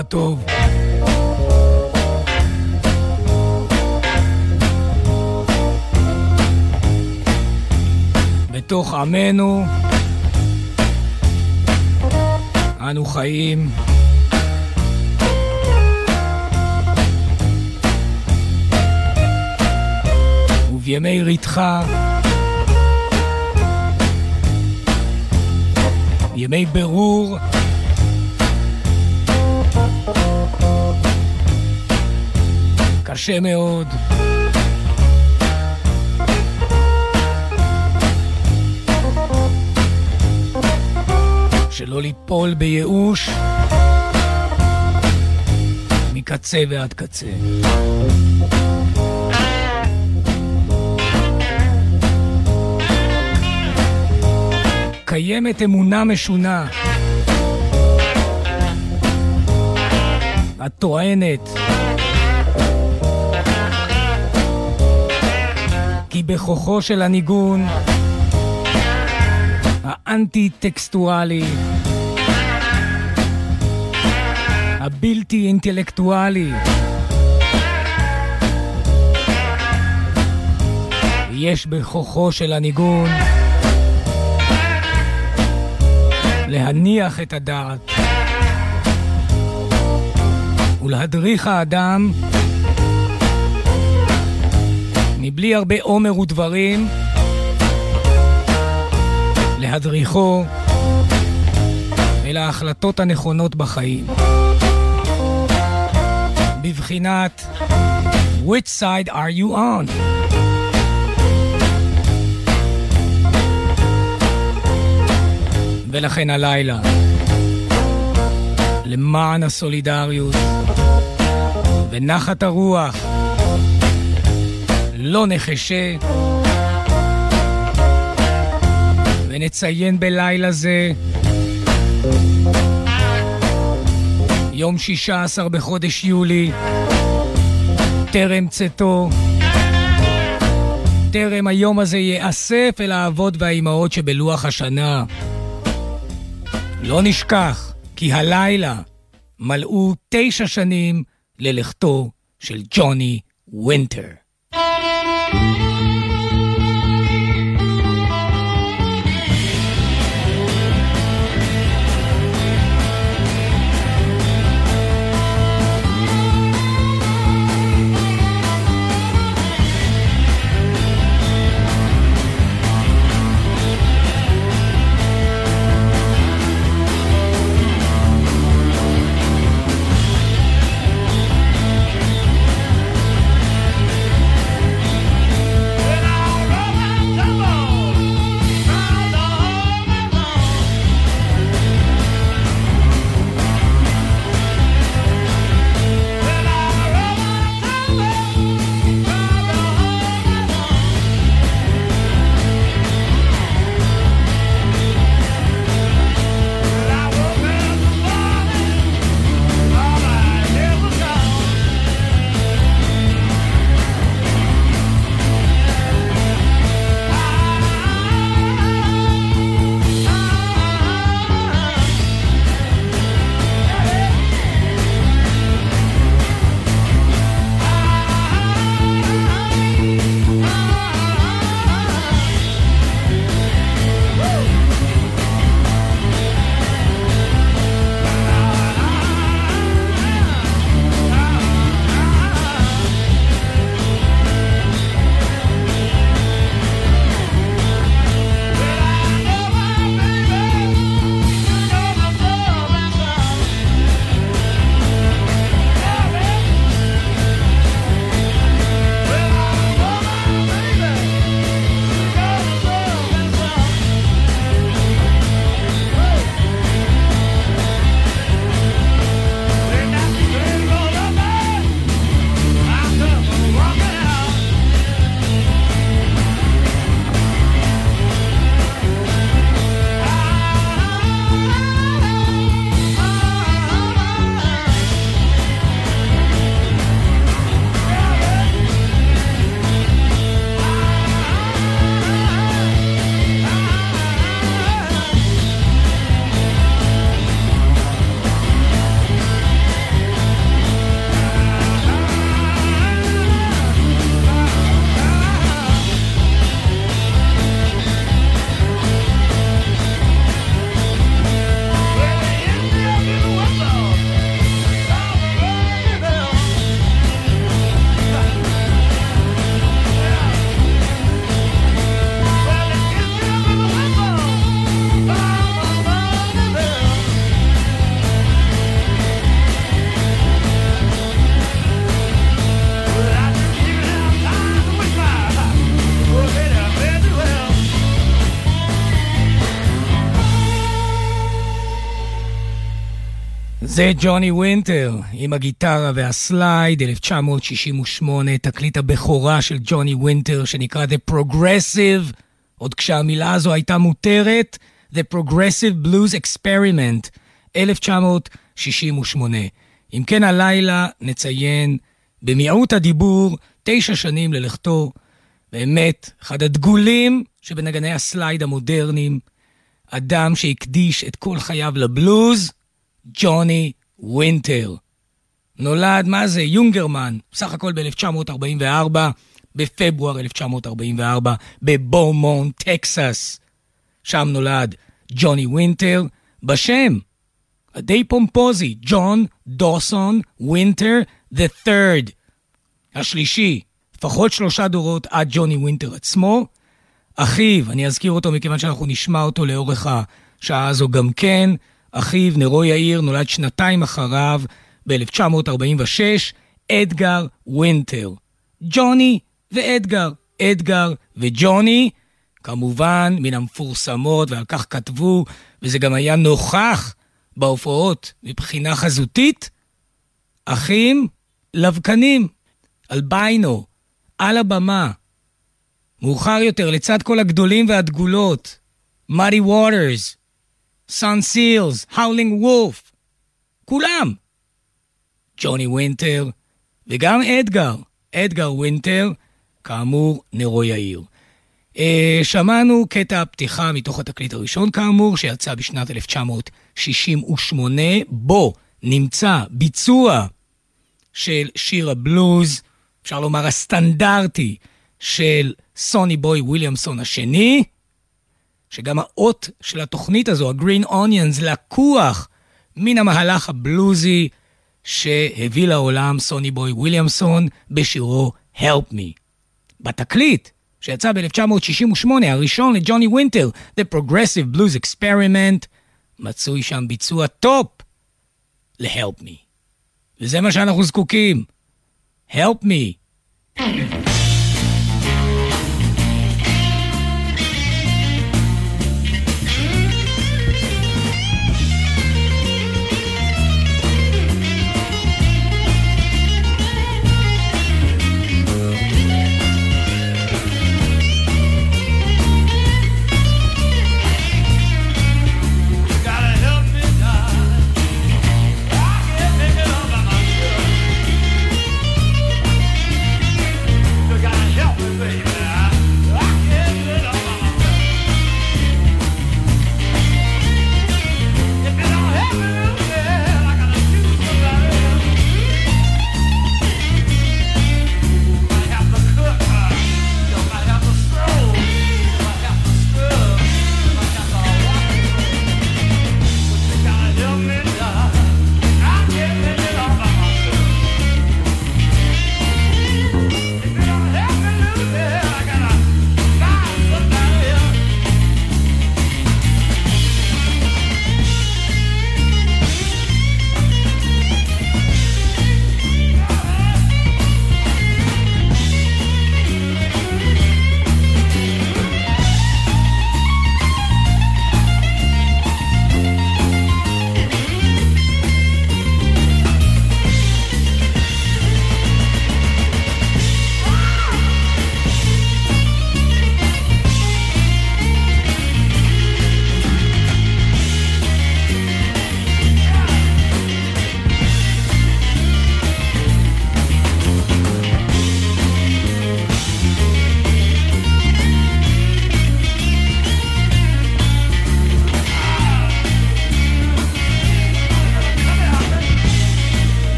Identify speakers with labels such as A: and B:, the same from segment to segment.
A: טוב. בתוך עמנו אנו חיים ובימי ריתחה ימי ברור קשה מאוד. שלא ליפול בייאוש מקצה ועד קצה. קיימת אמונה משונה הטוענת כי בכוחו של הניגון האנטי-טקסטואלי, הבלתי אינטלקטואלי, יש בכוחו של הניגון להניח את הדעת ולהדריך האדם מבלי הרבה עומר ודברים, להדריכו אל ההחלטות הנכונות בחיים. בבחינת Which side are you on? ולכן הלילה, למען הסולידריות ונחת הרוח, לא נחשה ונציין בלילה זה יום 16 בחודש יולי, טרם צאתו, טרם היום הזה ייאסף אל האבות והאימהות שבלוח השנה. לא נשכח כי הלילה מלאו תשע שנים ללכתו של ג'וני וינטר. Thank you. זה ג'וני ווינטר עם הגיטרה והסלייד, 1968, תקליט הבכורה של ג'וני ווינטר שנקרא The Progressive, עוד כשהמילה הזו הייתה מותרת, The Progressive Blues Experiment, 1968. אם כן הלילה נציין במיעוט הדיבור תשע שנים ללכתו, באמת, אחד הדגולים שבנגני הסלייד המודרניים, אדם שהקדיש את כל חייו לבלוז, ג'וני ווינטר. נולד, מה זה, יונגערמאן, סך הכל ב-1944, בפברואר 1944, בביומונט, טקסס. שם נולד ג'וני ווינטר, בשם הדי פומפוזי, ג'ון דוסון ווינטר the third, השלישי, לפחות שלושה דורות עד ג'וני ווינטר עצמו. אחיו, אני אזכיר אותו מכיוון שאנחנו נשמע אותו לאורך השעה הזו גם כן, אחיו, נרו יאיר, נולד שנתיים אחריו, ב-1946, אדגר ווינטר. ג'וני ואדגר. אדגר וג'וני, כמובן, מן המפורסמות, ועל כך כתבו, וזה גם היה נוכח בהופעות מבחינה חזותית, אחים לבקנים, אלביינו, על הבמה. מאוחר יותר, לצד כל הגדולים והדגולות, מאדי ווטרס, סאן סילס, האולין וולף, כולם. ג'וני ווינטר, וגם אדגר, אדגר ווינטר, כאמור, נרו יאיר. אה, שמענו קטע פתיחה מתוך התקליט הראשון כאמור, שיצא בשנת 1968, בו נמצא ביצוע של שיר הבלוז, אפשר לומר הסטנדרטי, של סוני בוי וויליאמסון השני, שגם האות של התוכנית הזו, ה-Green Onions, לקוח מן המהלך הבלוזי שהביא לעולם סוני בוי וויליאמסון בשירו Help Me. בתקליט שיצא ב-1968, הראשון לג'וני ווינטר, The Progressive Blues Experiment, מצוי שם ביצוע טופ ל-Help Me. וזה מה שאנחנו זקוקים. Help me.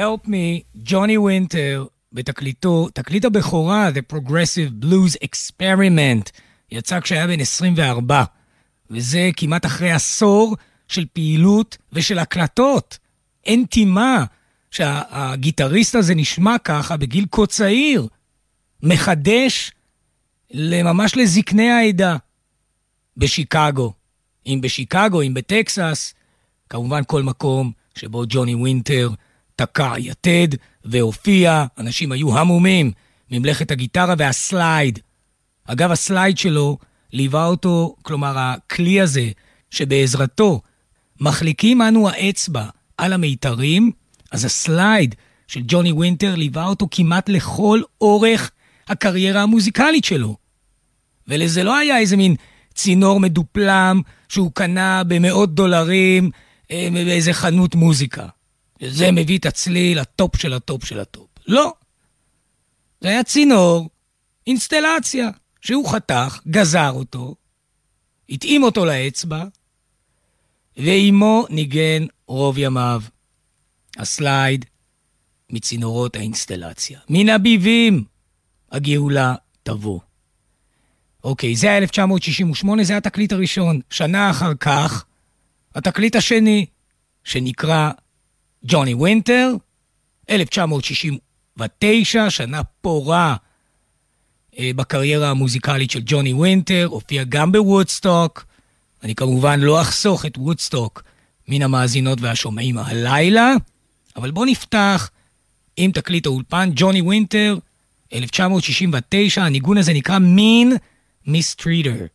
A: Help me, ג'וני וינטר, בתקליטו, תקליט הבכורה, The Progressive Blues Experiment, יצא כשהיה בן 24, וזה כמעט אחרי עשור של פעילות ושל הקלטות. אין טימה שהגיטריסט הזה נשמע ככה בגיל כה צעיר. מחדש ממש לזקני העדה. בשיקגו. אם בשיקגו, אם בטקסס, כמובן כל מקום שבו ג'וני וינטר תקע יתד והופיע, אנשים היו המומים ממלאכת הגיטרה והסלייד. אגב, הסלייד שלו ליווה אותו, כלומר, הכלי הזה, שבעזרתו מחליקים אנו האצבע על המיתרים, אז הסלייד של ג'וני וינטר ליווה אותו כמעט לכל אורך הקריירה המוזיקלית שלו. ולזה לא היה איזה מין צינור מדופלם שהוא קנה במאות דולרים אה, באיזה חנות מוזיקה. וזה מביא את הצליל לטופ של הטופ של הטופ. לא. זה היה צינור, אינסטלציה, שהוא חתך, גזר אותו, התאים אותו לאצבע, ועימו ניגן רוב ימיו. הסלייד מצינורות האינסטלציה. מן הביבים הגאולה תבוא. אוקיי, זה היה 1968, זה התקליט הראשון. שנה אחר כך, התקליט השני, שנקרא ג'וני וינטר, 1969, שנה פורה אה, בקריירה המוזיקלית של ג'וני וינטר, הופיע גם בוודסטוק. אני כמובן לא אחסוך את וודסטוק מן המאזינות והשומעים הלילה, אבל בואו נפתח עם תקליט האולפן, ג'וני וינטר, 1969, הניגון הזה נקרא מין מיסטריטר.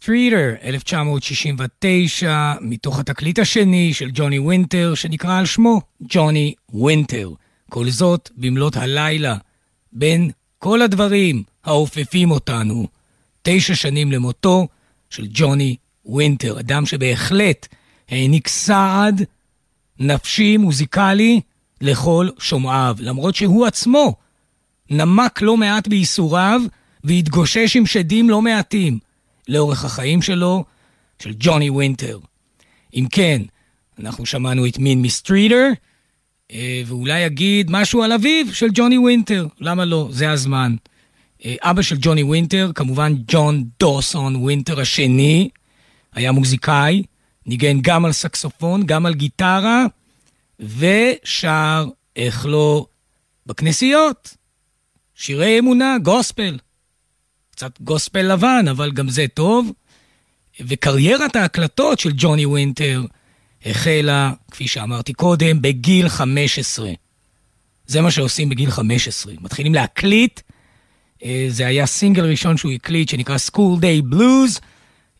A: Mean Mistreater, 1969, מתוך התקליט השני של ג'וני וינטר, שנקרא על שמו ג'וני וינטר. כל זאת במלאת הלילה, בין כל הדברים האופפים אותנו, תשע שנים למותו של ג'וני וינטר, אדם שבהחלט העניק סעד נפשי מוזיקלי לכל שומעיו, למרות שהוא עצמו נמק לא מעט בייסוריו והתגושש עם שדים לא מעטים לאורך החיים שלו, של ג'וני וינטר. אם כן, אנחנו שמענו את Mean Mistreater, אה, ואולי אגיד משהו על אביו של ג'וני וינטר, למה לא? זה הזמן. אה, אבא של ג'וני וינטר, כמובן ג'ון דוסון וינטר השני, היה מוזיקאי, ניגן גם על סקסופון, גם על גיטרה, ושר, איך לא, בכנסיות. שירי אמונה, גוספל. קצת גוספל לבן, אבל גם זה טוב. וקריירת ההקלטות של ג'וני וינטר החלה, כפי שאמרתי קודם, בגיל 15. זה מה שעושים בגיל 15. מתחילים להקליט. אה, זה היה סינגל ראשון שהוא הקליט, שנקרא School Day Blues,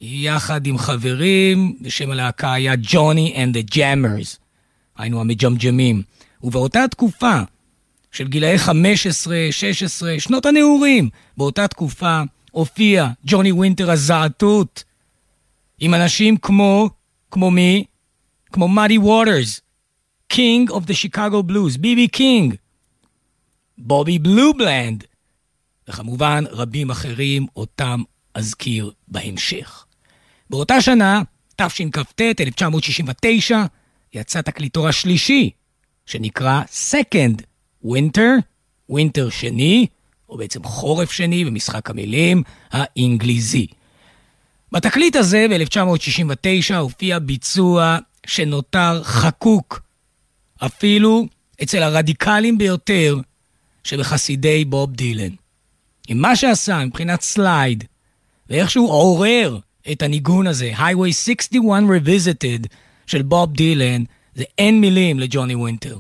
A: יחד עם חברים, בשם הלהקה היה ג'וני and the Jammers, היינו המג'מג'מים. ובאותה תקופה, של גילאי 15, 16, שנות הנעורים, באותה תקופה הופיע ג'וני וינטר הזעתות, עם אנשים כמו, כמו מי? כמו מאדי ווטרס, King of the Chicago Blues, ביבי קינג, בובי בלו בלנד, וכמובן רבים אחרים, אותם אזכיר בהמשך. באותה שנה, תשכ"ט, 1969, יצא תקליטו השלישי, שנקרא Second Winter, Winter שני, או בעצם חורף שני במשחק המילים האנגליזי. בתקליט הזה, ב-1969, הופיע ביצוע שנותר חקוק, אפילו אצל הרדיקלים ביותר שבחסידי בוב דילן. עם מה שעשה מבחינת סלייד, ואיך שהוא עורר את הניגון הזה, Highway 61 Revisited של בוב דילן, זה אין מילים לג'וני וינטר.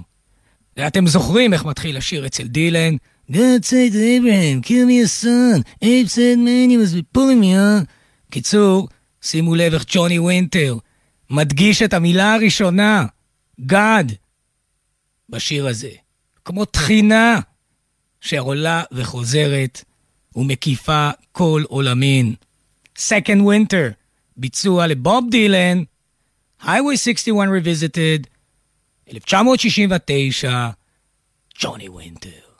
A: ואתם זוכרים איך מתחיל השיר אצל דילן? God said to Abraham, kill me a son. Abe said, man, you must be puttin' me on. קיצור, שימו לב איך ג'וני וינטר מדגיש את המילה הראשונה, God, בשיר הזה. כמו תחינה שעולה וחוזרת ומקיפה כל עולמין. Second Winter, ביצוע לבוב דילן, Highway 61 Revisited, 1969, ג'וני וינטר.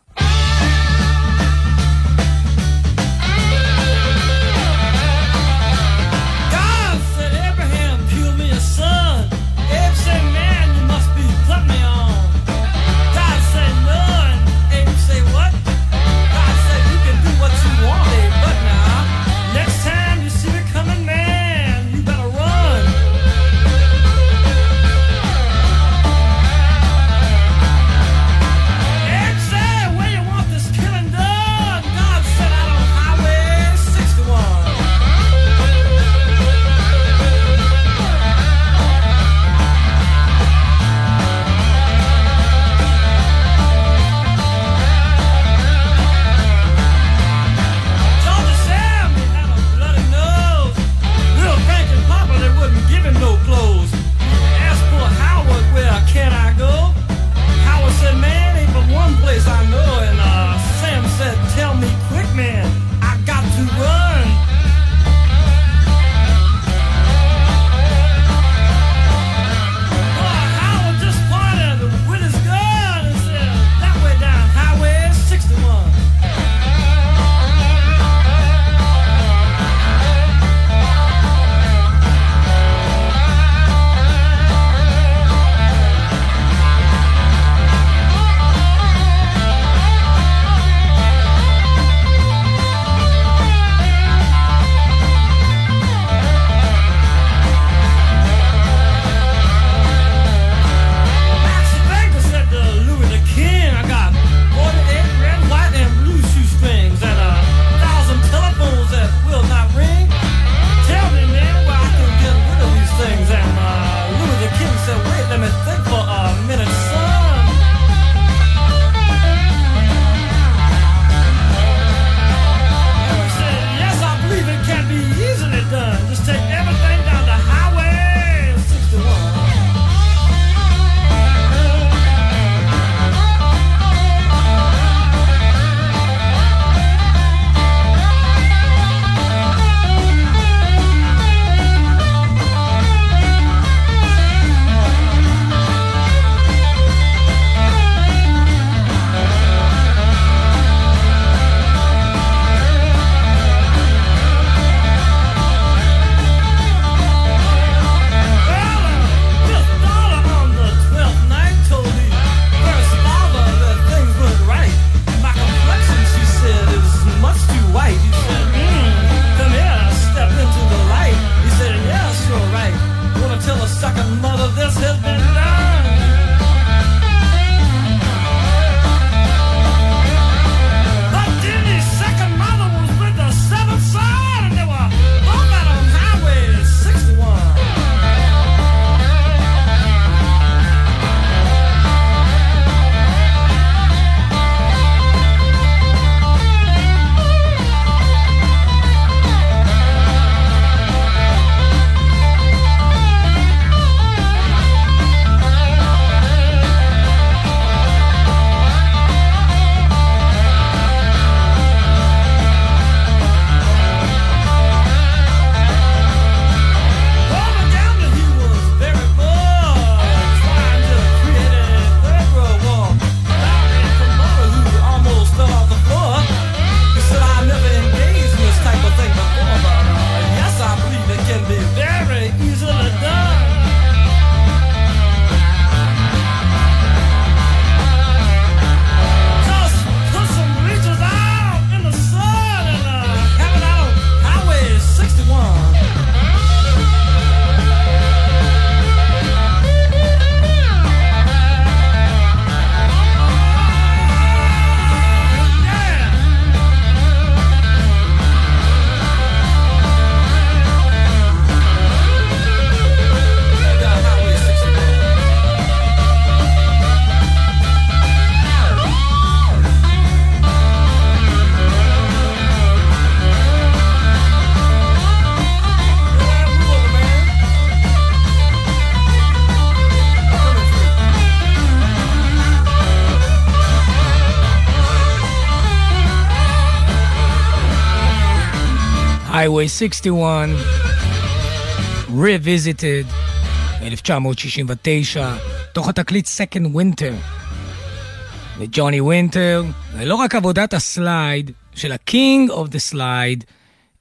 A: Highway 61, Revisited, 1969, תוך התקליט Second Winter. וג'וני וינטר, זה לא רק עבודת הסלייד של ה-King of the Slide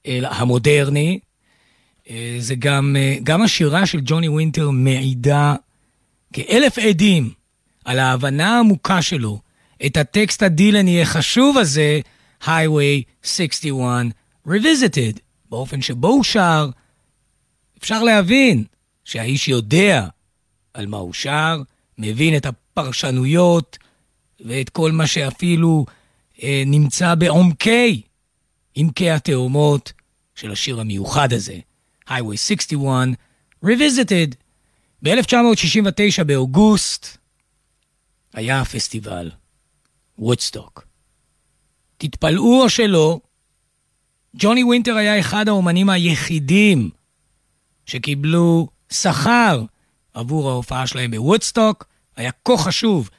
A: המודרני, אה, זה גם, אה, גם השירה של ג'וני וינטר מעידה כאלף עדים על ההבנה העמוקה שלו את הטקסט הדילני החשוב הזה, Highway 61 Revisited. באופן שבו הוא שר, אפשר להבין שהאיש יודע על מה הוא שר, מבין את הפרשנויות ואת כל מה שאפילו אה, נמצא בעומקי, עמקי התאומות של השיר המיוחד הזה, Highway 61, Revisited. ב-1969 באוגוסט היה הפסטיבל, וודסטוק. תתפלאו או שלא, ג'וני וינטר היה אחד האומנים היחידים שקיבלו שכר עבור ההופעה שלהם בוודסטוק. היה כה חשוב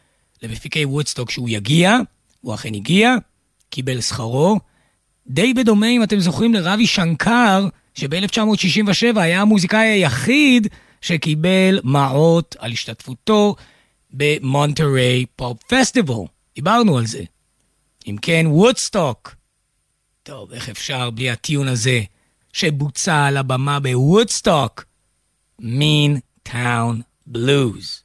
A: למפיקי וודסטוק שהוא יגיע, הוא אכן הגיע, קיבל שכרו. די בדומה, אם אתם זוכרים, לראווי שנקר, שב-1967 היה המוזיקאי היחיד שקיבל מעות על השתתפותו במונטריי פופ פסטיבל. דיברנו על זה. אם כן, וודסטוק טוב, איך אפשר בלי הטיון הזה שבוצע על הבמה בוודסטוק? Mean Town Blues.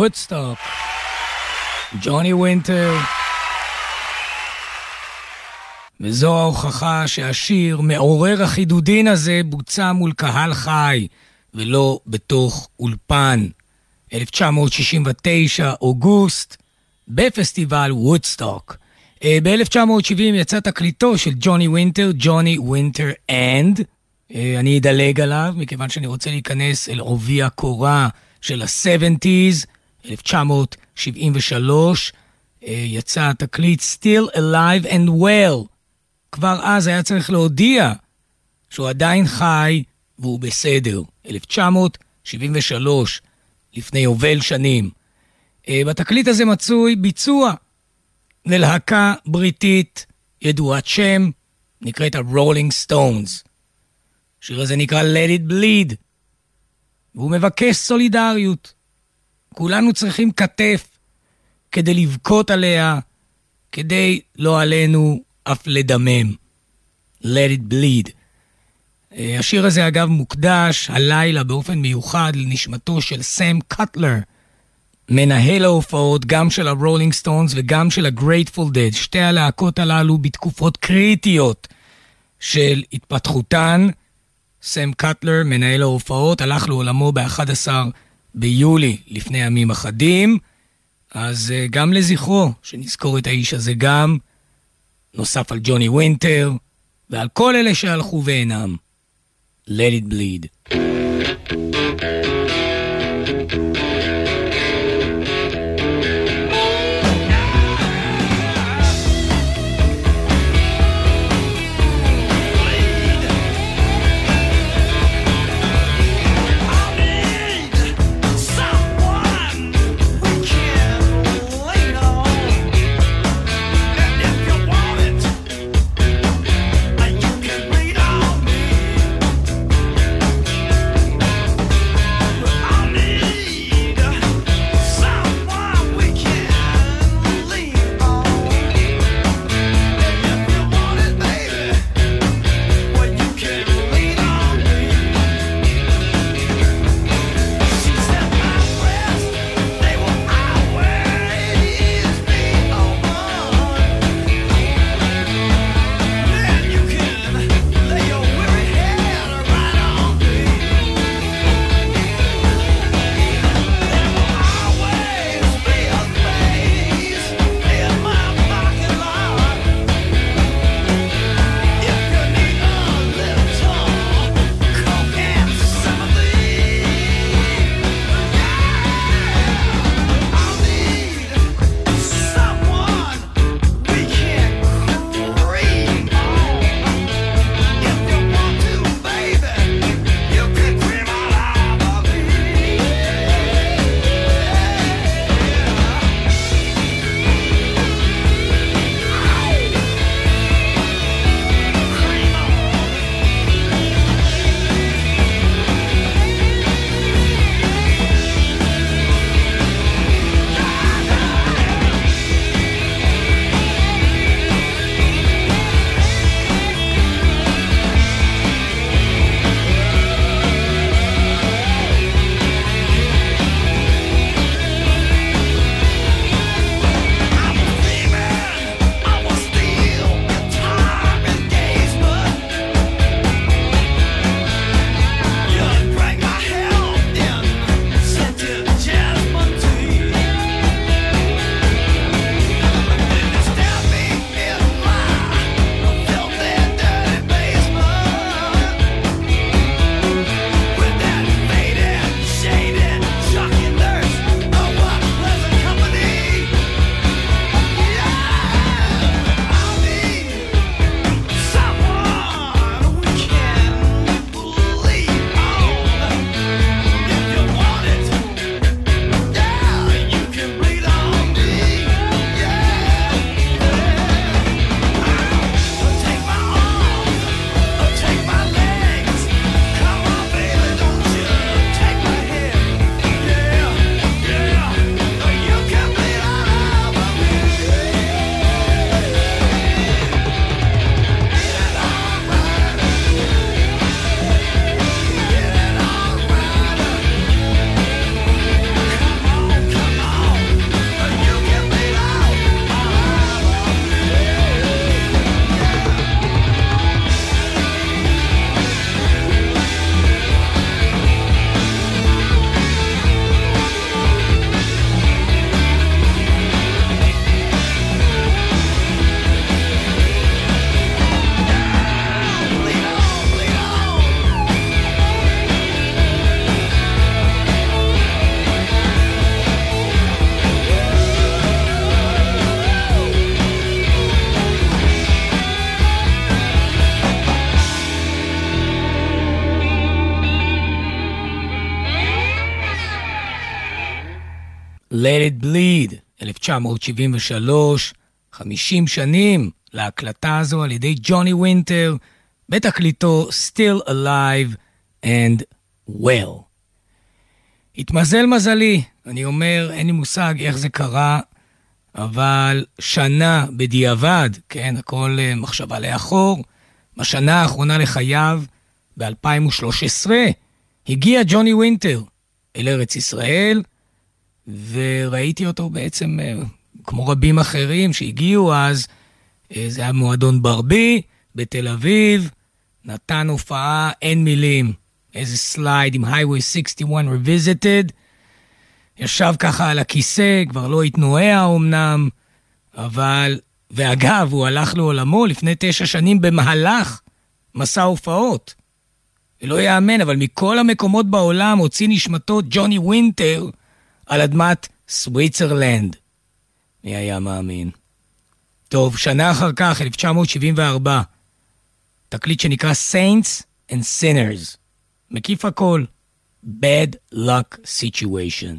A: וודסטוק, ג'וני ווינטר. וזו ההוכחה שהשיר מעורר החידודין הזה בוצע מול קהל חי, ולא בתוך אולפן. 1969, אוגוסט, בפסטיבל וודסטוק. אה, ב-1970 יצא תקליטו של ג'וני ווינטר, ג'וני ווינטר And. אני אדלג עליו, מכיוון שאני רוצה להיכנס אל עובי הקורה של ה-70's, 1973. אה, יצא התקליט Still Alive and Well. כבר אז היה צריך להודיע שהוא עדיין חי והוא בסדר. 1973, לפני יובל שנים. אה, בתקליט הזה מצוי ביצוע ללהקה בריטית ידועת שם, נקראת ה-Rolling Stones. השיר הזה נקרא Let It Bleed, והוא מבקש סולידריות. כולנו צריכים כתף כדי לבכות עליה, כדי לא עלינו אף לדמם. Let It Bleed. אה, השיר הזה אגב מוקדש הלילה באופן מיוחד לנשמתו של סם קאטלר, מנהל ההופעות גם של הרולינג סטונס וגם של הגרייטפול דד, שתי הלהקות הללו בתקופות קריטיות של התפתחותן. סם קאטלר, מנהל ההופעות, הלך לעולמו ב-11 ביולי לפני ימים אחדים, אז uh, גם לזכרו, שנזכור את האיש הזה גם, נוסף על ג'וני וינטר, ועל כל אלה שהלכו ואינם. Let it bleed. 1973, 50 שנים להקלטה הזו על ידי ג'וני וינטר, בתקליטו Still Alive and Well. התמזל מזלי, אני אומר, אין לי מושג איך זה קרה, אבל שנה בדיעבד, כן, הכל אה, מחשבה לאחור, בשנה האחרונה לחייו, ב-2013, הגיע ג'וני וינטר אל ארץ ישראל, וראיתי אותו בעצם, אה, כמו רבים אחרים שהגיעו אז, אה, זה היה מועדון ברבי בתל אביב, נתן הופעה, אין מילים. איזה סלייד עם היווי 61 Revisited. ישב ככה על הכיסא, כבר לא התנועע אמנם, אבל... ואגב, הוא הלך לעולמו לפני תשע שנים במהלך מסע הופעות. ולא יאמן, אבל מכל המקומות בעולם הוציא נשמתו ג'וני וינטר על אדמת סוויצרלנד. מי היה מאמין? טוב, שנה אחר כך, 1974, תקליט שנקרא Saints and Sinners. מקיף הכל. Bad Luck Situation.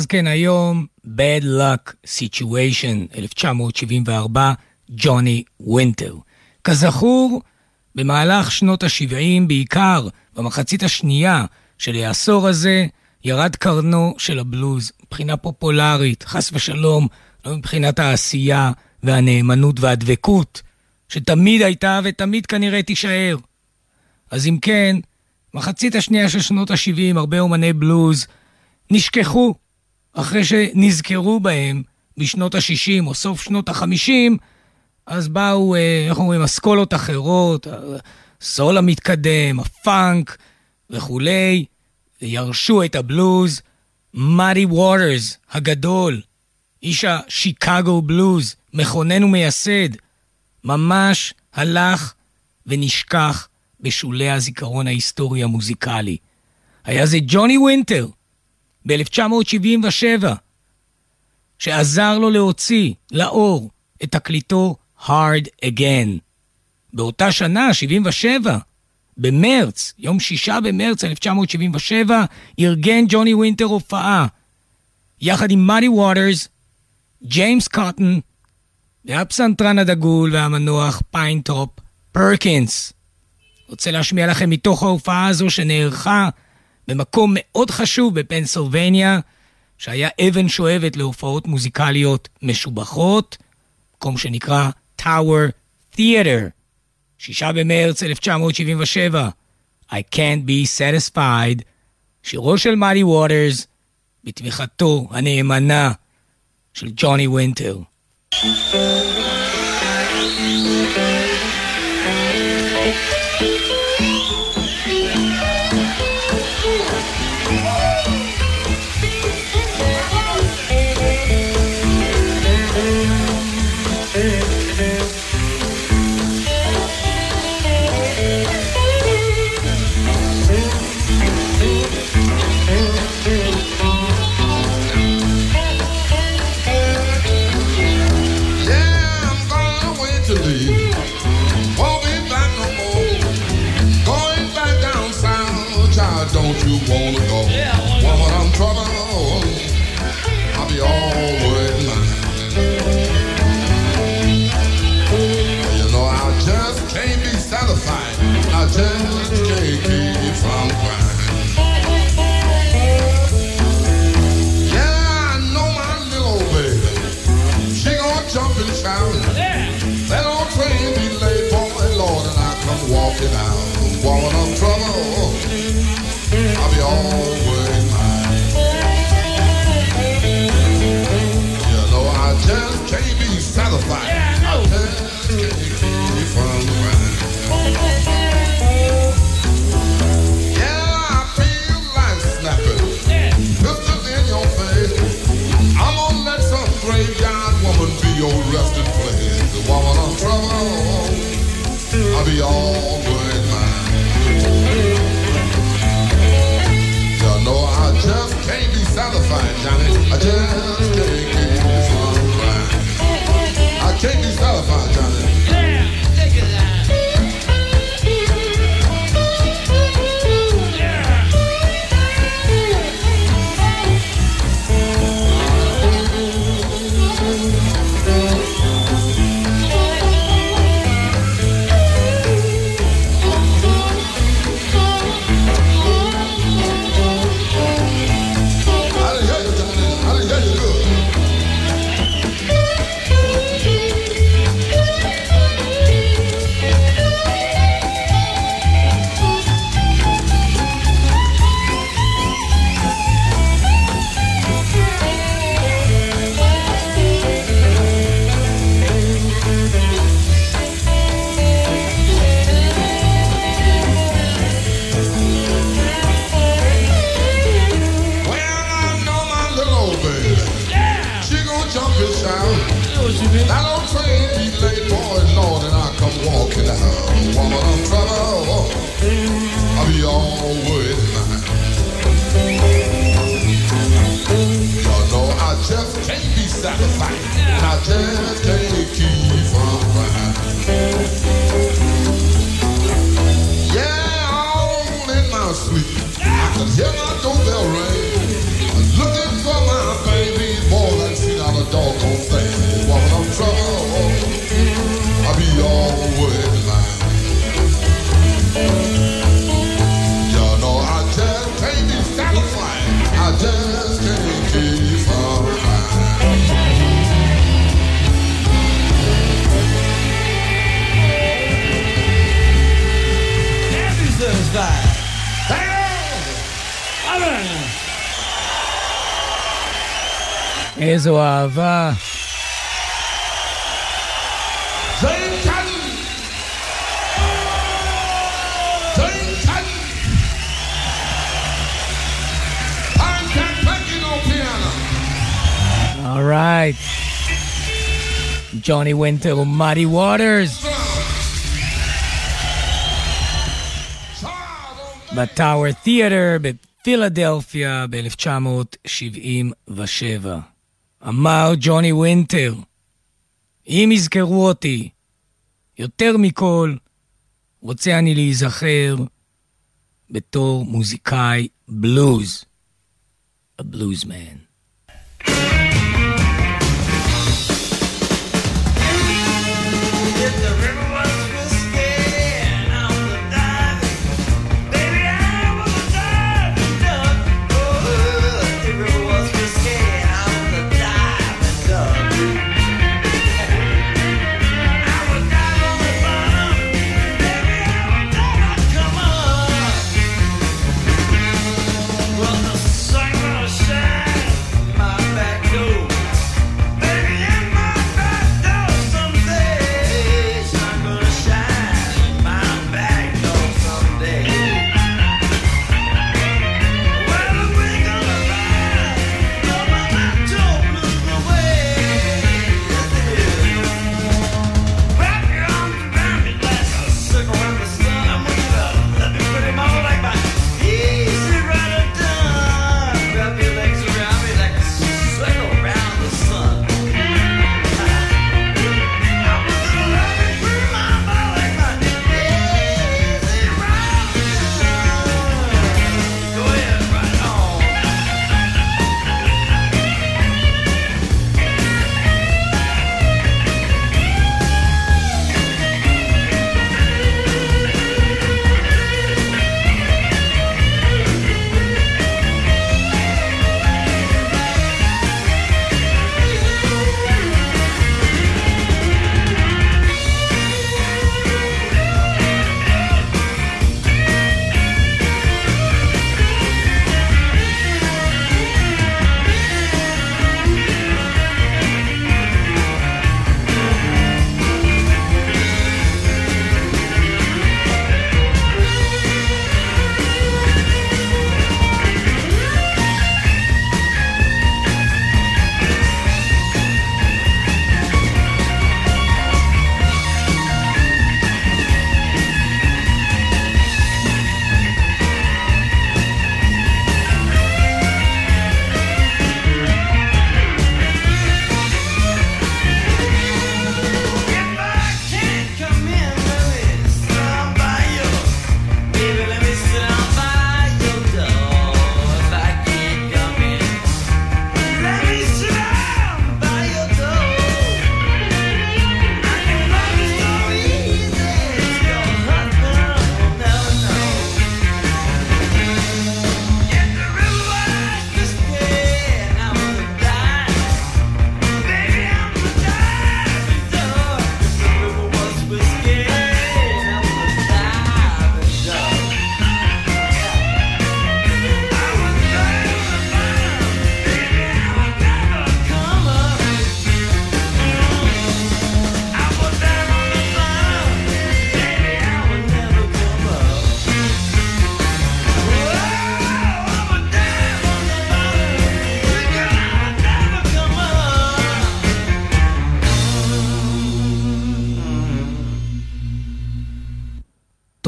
A: כאז כן היום, Bad Luck Situation, 1974, ג'וני וינטר. כזכור, במהלך שנות ה-70, בעיקר במחצית השנייה של העשור הזה, ירד קרנו של הבלוז מבחינה פופולרית, חס ושלום, לא מבחינת העשייה והנאמנות והדבקות, שתמיד הייתה ותמיד כנראה תישאר. אז אם כן, מחצית השנייה של שנות ה-70, הרבה אומני בלוז נשכחו אחרי שנזכרו בהם בשנות ה-60 או סוף שנות ה-50, אז באו, אה, איך אומרים, אסכולות אחרות, הסול המתקדם, הפאנק וכולי, וירשו את הבלוז. מאדי ווטרס הגדול, איש השיקגו בלוז, מכונן ומייסד, ממש הלך ונשכח בשולי הזיכרון ההיסטורי המוזיקלי. היה זה ג'וני וינטר,
B: ב-1977, שעזר לו להוציא לאור את תקליטו Hard Again. באותה שנה, 77, במרץ, יום שישה במרץ 1977, ארגן ג'וני ווינטר הופעה, יחד עם מאדי ווטרס, ג'יימס קוטן, והפסנתרן הדגול והמנוח פיינטופ פרקינס. רוצה להשמיע לכם מתוך ההופעה הזו שנערכה במקום מאוד חשוב בפנסילבניה, שהיה אבן שואבת להופעות מוזיקליות משובחות, מקום שנקרא Tower Theater. שישה במרץ 1977, I Can't Be Satisfied, שירו של מאדי ווטרס, בתמיכתו הנאמנה של ג'וני וינטר. fine, Johnny. איזו אהבה. All right. Johnny Winter Muddy Waters. בטאוור תיאטר
C: פילדלפיה ב-1977. אמר ג'וני וינטר, אם יזכרו אותי, יותר מכל, רוצה אני להיזכר בתור מוזיקאי בלוז, a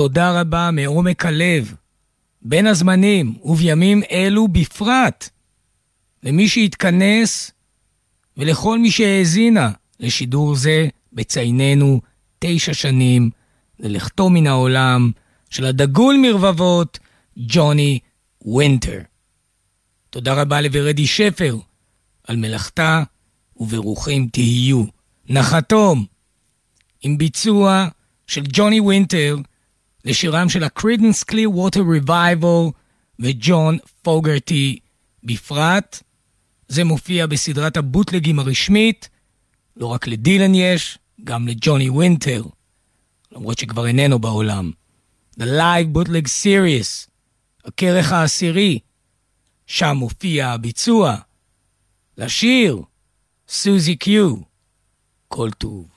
C: תודה רבה מעומק הלב, בין הזמנים ובימים אלו בפרט, למי שהתכנס ולכל מי שהאזינה לשידור זה בצייננו תשע שנים ללכתו מן העולם של הדגול מרבבות, ג'וני וינטר. תודה רבה לוורדי שפר על מלאכתה, וברוכים תהיו. נחתום עם ביצוע של ג'וני וינטר לשירם של ה-Credence Clearwater Revival וג'ון פוגרטי בפרט. זה מופיע בסדרת הבוטלגים הרשמית, לא רק לדילן יש, גם לג'וני וינטר, למרות שכבר איננו בעולם. The Live Bootleg Series, הכרך העשירי, שם מופיע הביצוע. לשיר, סוזי קיו, כל טוב.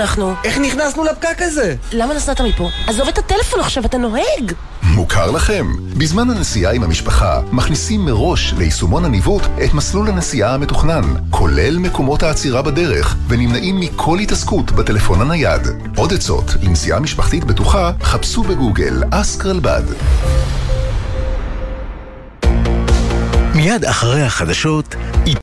D: אנחנו?
E: איך נכנסנו לפקק הזה?
D: למה נסעת מפה? עזוב את הטלפון עכשיו, אתה נוהג!
F: מוכר לכם? בזמן הנסיעה עם המשפחה, מכניסים מראש ליישומון הניווט את מסלול הנסיעה המתוכנן, כולל מקומות העצירה בדרך, ונמנעים מכל התעסקות בטלפון הנייד. עוד עצות לנסיעה משפחתית בטוחה, חפשו בגוגל אסקרלבד.
G: מיד אחרי החדשות